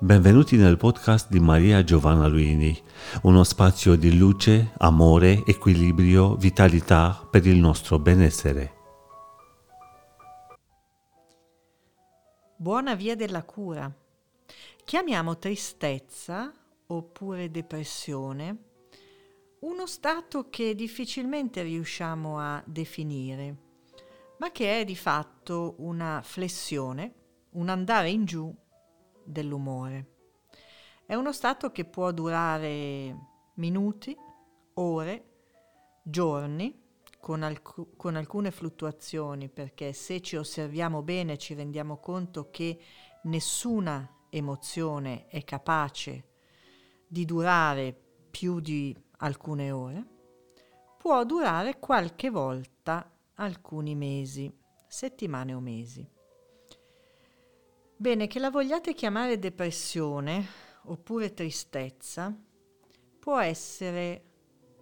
Benvenuti nel podcast di Maria Giovanna Luini, uno spazio di luce, amore, equilibrio, vitalità per il nostro benessere. Buona via della cura. Chiamiamo tristezza oppure depressione uno stato che difficilmente riusciamo a definire, ma che è di fatto una flessione, un andare in giù dell'umore. È uno stato che può durare minuti, ore, giorni, con, alc- con, alcune fluttuazioni, perché se ci osserviamo bene ci rendiamo conto che nessuna emozione è capace di durare più di alcune ore, può durare qualche volta alcuni mesi, settimane o mesi. Bene, che la vogliate chiamare depressione oppure tristezza, può essere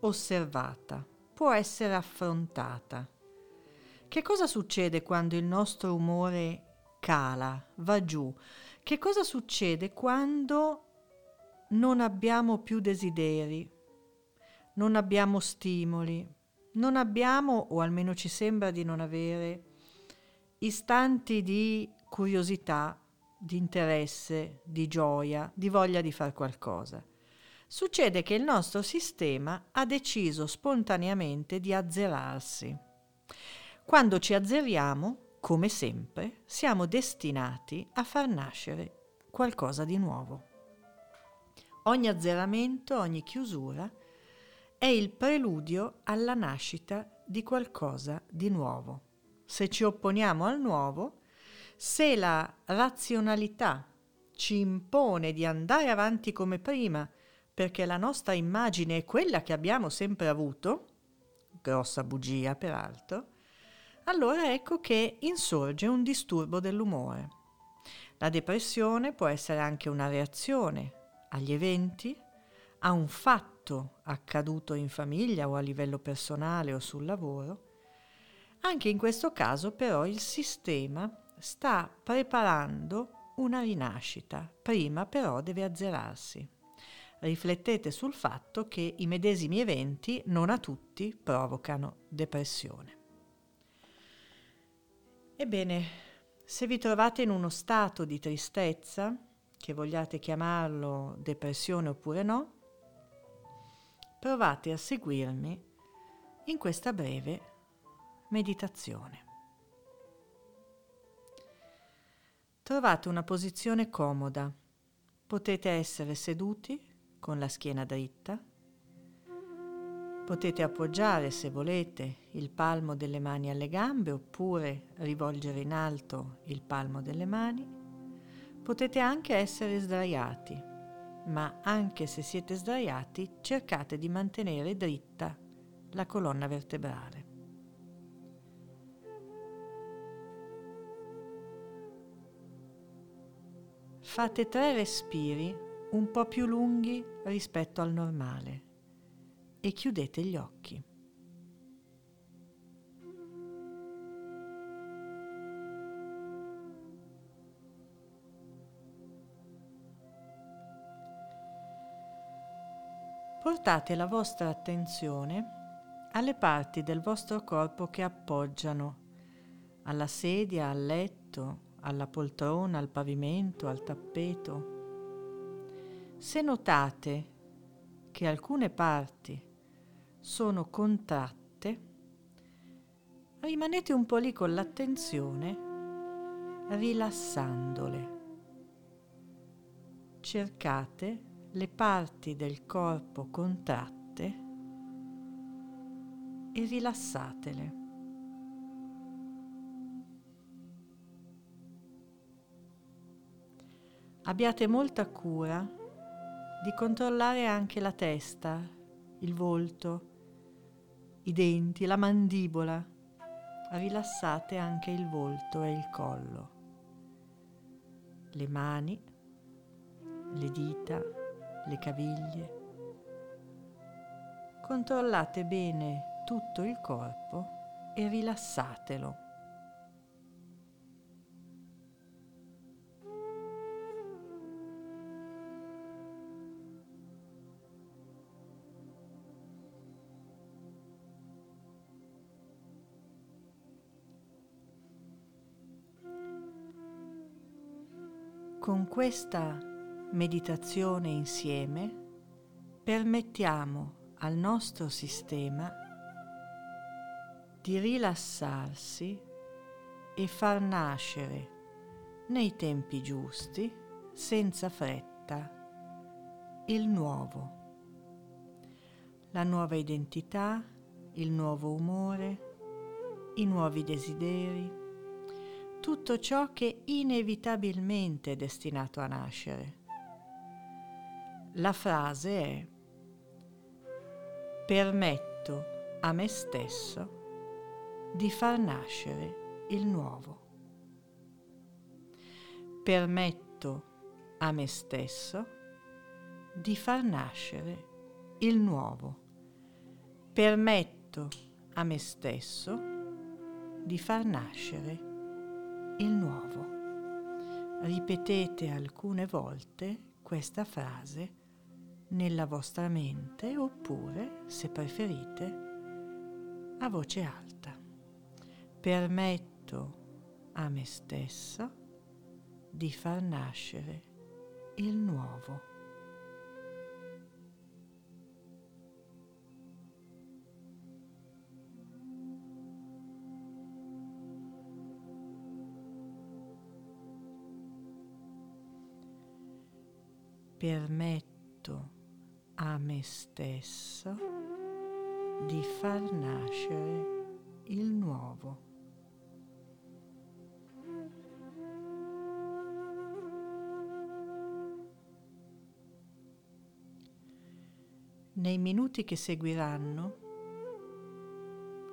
osservata, può essere affrontata. Che cosa succede quando il nostro umore cala, va giù? Che cosa succede quando non abbiamo più desideri, non abbiamo stimoli, non abbiamo, o almeno ci sembra di non avere, istanti di curiosità, di interesse, di gioia, di voglia di fare qualcosa. Succede che il nostro sistema ha deciso spontaneamente di azzerarsi. Quando ci azzeriamo, come sempre, siamo destinati a far nascere qualcosa di nuovo. Ogni azzeramento, ogni chiusura è il preludio alla nascita di qualcosa di nuovo. Se ci opponiamo al nuovo, se la razionalità ci impone di andare avanti come prima, perché la nostra immagine è quella che abbiamo sempre avuto, grossa bugia peraltro, allora ecco che insorge un disturbo dell'umore. La depressione può essere anche una reazione agli eventi, a un fatto accaduto in famiglia o a livello personale o sul lavoro. Anche in questo caso però il sistema sta preparando una rinascita, prima però deve azzerarsi. Riflettete sul fatto che i medesimi eventi non a tutti provocano depressione. Ebbene, se vi trovate in uno stato di tristezza, che vogliate chiamarlo depressione oppure no, provate a seguirmi in questa breve meditazione. Trovate una posizione comoda. Potete essere seduti con la schiena dritta. Potete appoggiare, se volete, il palmo delle mani alle gambe oppure rivolgere in alto il palmo delle mani Potete anche essere sdraiati, ma anche se siete sdraiati cercate di mantenere dritta la colonna vertebrale. Fate tre respiri un po' più lunghi rispetto al normale e chiudete gli occhi. Portate la vostra attenzione alle parti del vostro corpo che appoggiano alla sedia, al letto, alla poltrona, al pavimento, al tappeto. Se notate che alcune parti sono contratte, rimanete un po' lì con l'attenzione rilassandole. Cercate le parti del corpo contratte e rilassatele. Abbiate molta cura di controllare anche la testa, il volto, i denti, la mandibola. Rilassate anche il volto e il collo, le mani, le dita, le caviglie. Controllate bene tutto il corpo e rilassatelo. Con questa meditazione insieme permettiamo al nostro sistema di rilassarsi e far nascere nei tempi giusti, senza fretta, il nuovo, la nuova identità, il nuovo umore, i nuovi desideri, tutto ciò che inevitabilmente è destinato a nascere. La frase è permetto a me stesso di far nascere il nuovo. Permetto a me stesso di far nascere il nuovo. Permetto a me stesso di far nascere il nuovo. Ripetete alcune volte questa frase nella vostra mente oppure, se preferite, a voce alta. Permetto a me stesso di far nascere il nuovo. Permetto a me stesso di far nascere il nuovo. Nei minuti che seguiranno,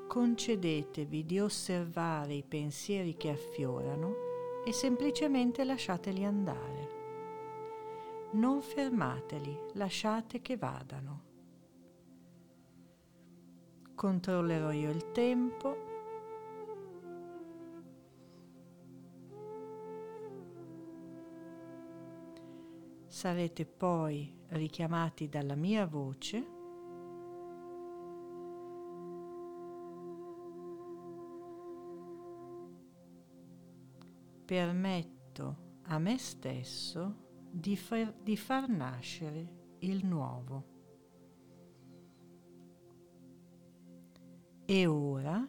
concedetevi di osservare i pensieri che affiorano e semplicemente lasciateli andare. Non fermateli, lasciate che vadano. Controllerò io il tempo. Sarete poi richiamati dalla mia voce. Permetto a me stesso di far, di far nascere il nuovo. E ora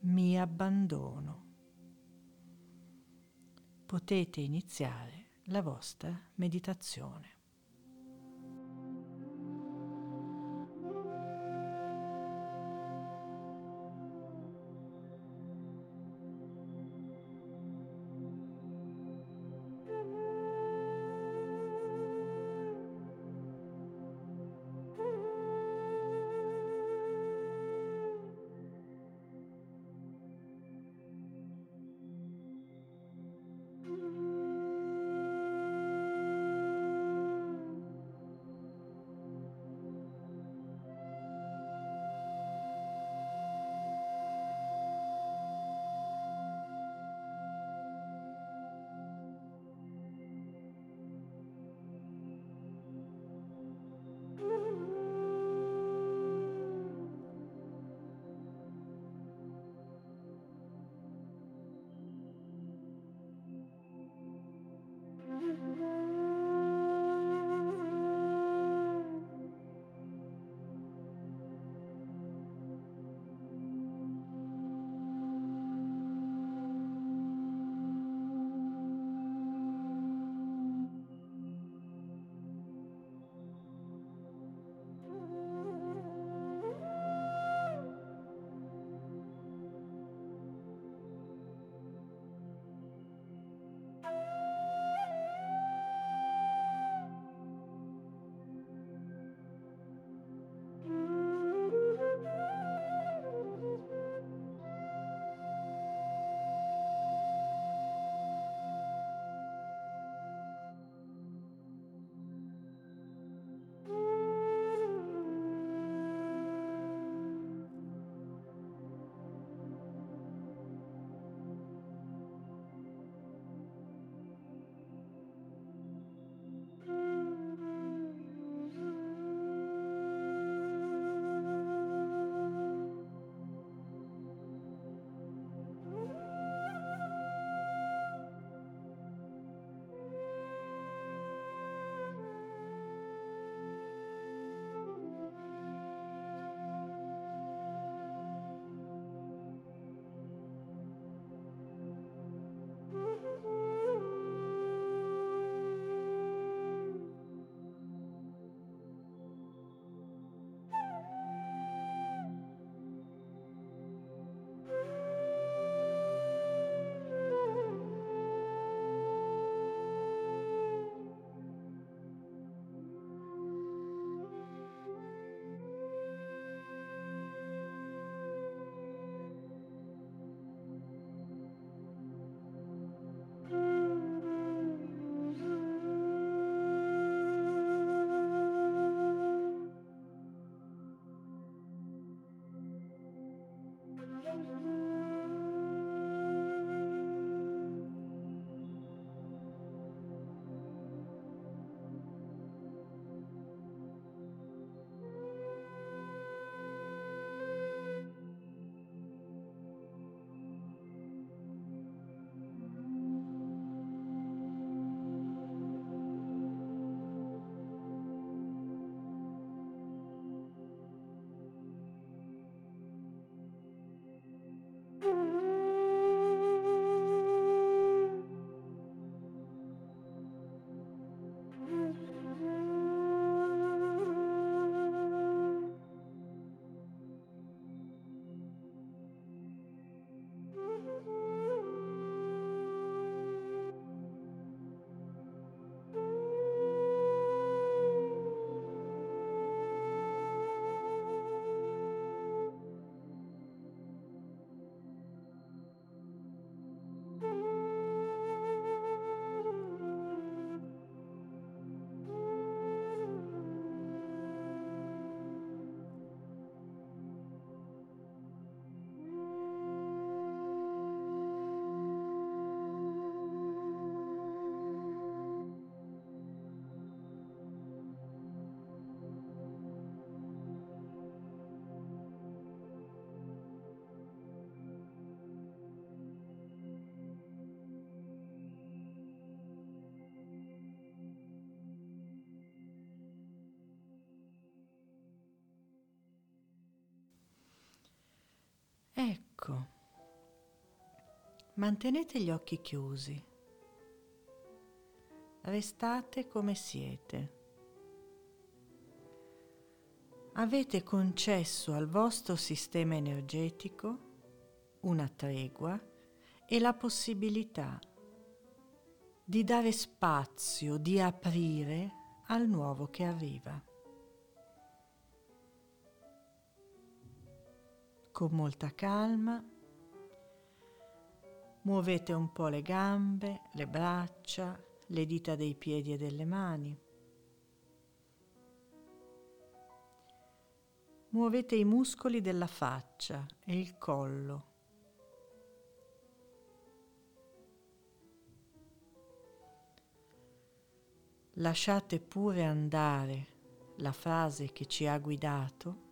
mi abbandono. Potete iniziare la vostra meditazione. Ecco, mantenete gli occhi chiusi, restate come siete. Avete concesso al vostro sistema energetico una tregua e la possibilità di dare spazio, di aprire al nuovo che arriva. Con molta calma. Muovete un po' le gambe, le braccia, le dita dei piedi e delle mani. Muovete i muscoli della faccia e il collo. Lasciate pure andare la frase che ci ha guidato,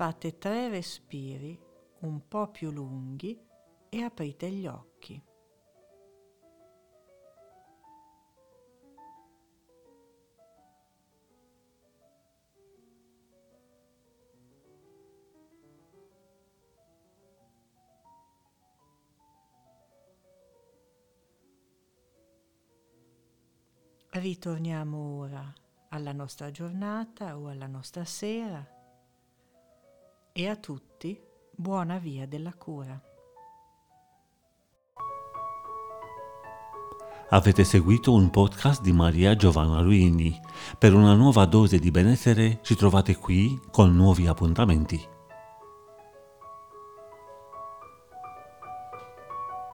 fate tre respiri un po' più lunghi e aprite gli occhi. Ritorniamo ora alla nostra giornata o alla nostra sera e a tutti buona via della cura. Avete seguito un podcast di Maria Giovanna Luini. Per una nuova dose di benessere ci trovate qui con nuovi appuntamenti.